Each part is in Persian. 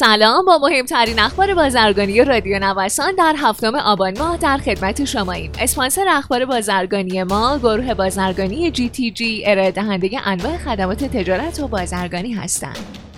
سلام با مهمترین اخبار بازرگانی رادیو نوسان در هفتم آبان ماه در خدمت شماییم. اسپانسر اخبار بازرگانی ما گروه بازرگانی جی تی جی ارائه دهنده انواع خدمات تجارت و بازرگانی هستند.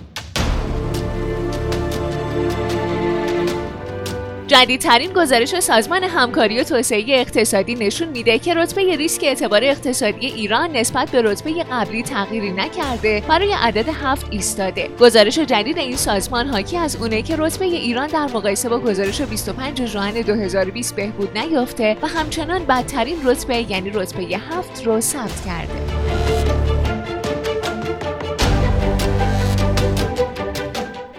جدیدترین گزارش سازمان همکاری و توسعه اقتصادی نشون میده که رتبه ریسک اعتبار اقتصادی ایران نسبت به رتبه قبلی تغییری نکرده برای عدد هفت ایستاده. گزارش جدید این سازمان حاکی از اونه که رتبه ایران در مقایسه با گزارش 25 ژوئن 2020 بهبود نیافته و همچنان بدترین رتبه یعنی رتبه هفت رو ثبت کرده.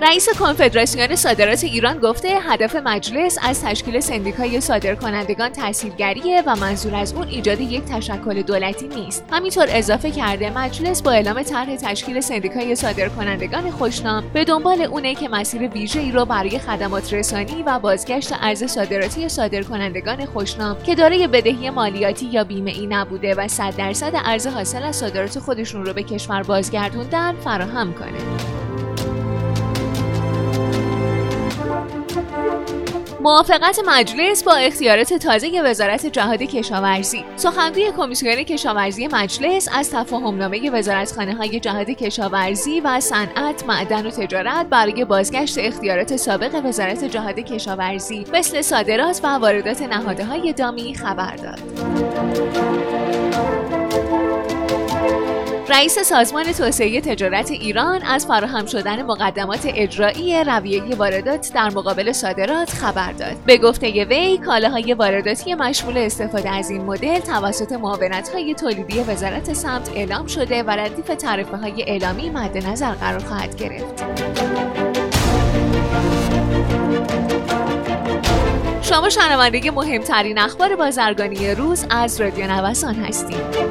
رئیس کنفدراسیون صادرات ایران گفته هدف مجلس از تشکیل سندیکای صادرکنندگان تحصیلگریه و منظور از اون ایجاد یک تشکل دولتی نیست. همینطور اضافه کرده مجلس با اعلام طرح تشکیل سندیکای صادرکنندگان خوشنام به دنبال اونه که مسیر ویژه ای رو برای خدمات رسانی و بازگشت ارز صادراتی صادرکنندگان خوشنام که دارای بدهی مالیاتی یا بیمه ای نبوده و 100 درصد ارز حاصل از صادرات خودشون رو به کشور بازگردوندن فراهم کنه. موافقت مجلس با اختیارات تازه وزارت جهاد کشاورزی. سخنگوی کمیسیون کشاورزی مجلس از تفاهمنامه وزارتخانه های جهاد کشاورزی و صنعت معدن و تجارت برای بازگشت اختیارات سابق وزارت جهاد کشاورزی مثل صادرات و واردات نهادهای دامی خبر داد. رئیس سازمان توسعه تجارت ایران از فراهم شدن مقدمات اجرایی رویه واردات در مقابل صادرات خبر داد. به گفته وی، کالاهای وارداتی مشمول استفاده از این مدل توسط معاونت‌های تولیدی وزارت سمت اعلام شده و ردیف تعرفه های اعلامی مد نظر قرار خواهد گرفت. شما شنونده مهمترین اخبار بازرگانی روز از رادیو نوسان هستید.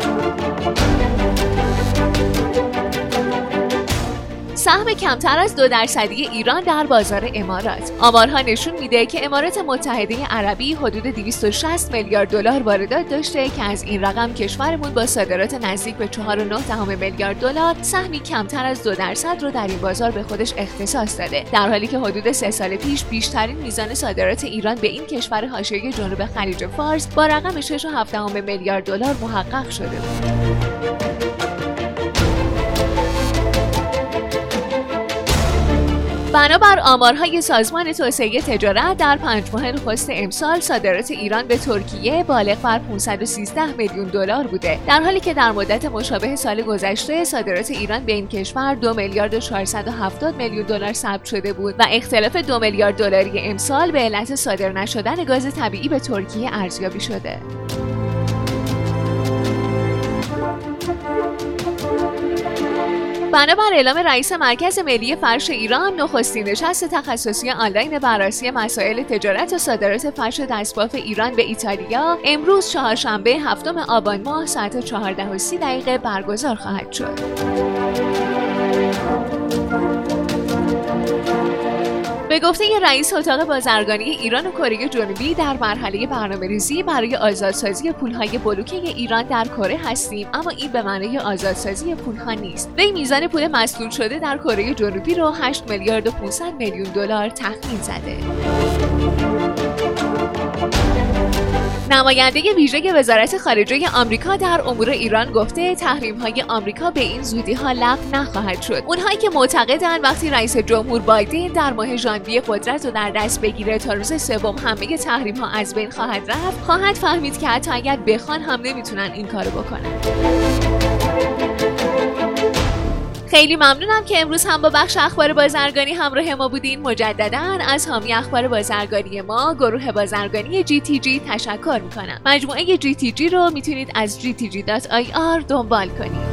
سهم کمتر از دو درصدی ایران در بازار امارات. آمارها نشون میده که امارات متحده عربی حدود 260 میلیارد دلار واردات داشته که از این رقم کشورمون با صادرات نزدیک به 4.9 میلیارد دلار سهمی کمتر از دو درصد رو در این بازار به خودش اختصاص داده. در حالی که حدود سه سال پیش بیشترین میزان صادرات ایران به این کشور حاشیه جنوب خلیج فارس با رقم 6.7 میلیارد دلار محقق شده بود. بنابر آمارهای سازمان توسعه تجارت در پنج ماه نخست امسال صادرات ایران به ترکیه بالغ بر 513 میلیون دلار بوده. در حالی که در مدت مشابه سال گذشته صادرات ایران به این کشور 2 میلیارد و 470 میلیون دلار ثبت شده بود و اختلاف 2 میلیارد دلاری امسال به علت صادر نشدن گاز طبیعی به ترکیه ارزیابی شده. بنابر اعلام رئیس مرکز ملی فرش ایران نخستین نشست تخصصی آنلاین بررسی مسائل تجارت و صادرات فرش دستباف ایران به ایتالیا امروز چهارشنبه هفتم آبان ماه ساعت 14 دقیقه برگزار خواهد شد. به گفته رئیس اتاق بازرگانی ایران و کره جنوبی در مرحله برنامه ریزی برای آزادسازی پولهای بلوکه ایران در کره هستیم اما این به معنای آزادسازی پولها نیست. وی میزان پول مسدود شده در کره جنوبی رو 8 میلیارد و 500 میلیون دلار تخمین زده. نماینده ویژه وزارت خارجه آمریکا در امور ایران گفته تحریم های آمریکا به این زودی ها لغو نخواهد شد. اونهایی که معتقدند وقتی رئیس جمهور بایدن در ماه ژانویه قدرت رو در دست بگیره تا روز سوم همه تحریم ها از بین خواهد رفت. خواهد فهمید که حتی اگر بخوان هم نمی‌تونن این کارو بکنن. خیلی ممنونم که امروز هم با بخش اخبار بازرگانی همراه ما بودین. مجددا از حامی اخبار بازرگانی ما گروه بازرگانی جی تی جی تشکر می‌کنم. مجموعه جی تی جی رو می‌تونید از gtg.ir دنبال کنید.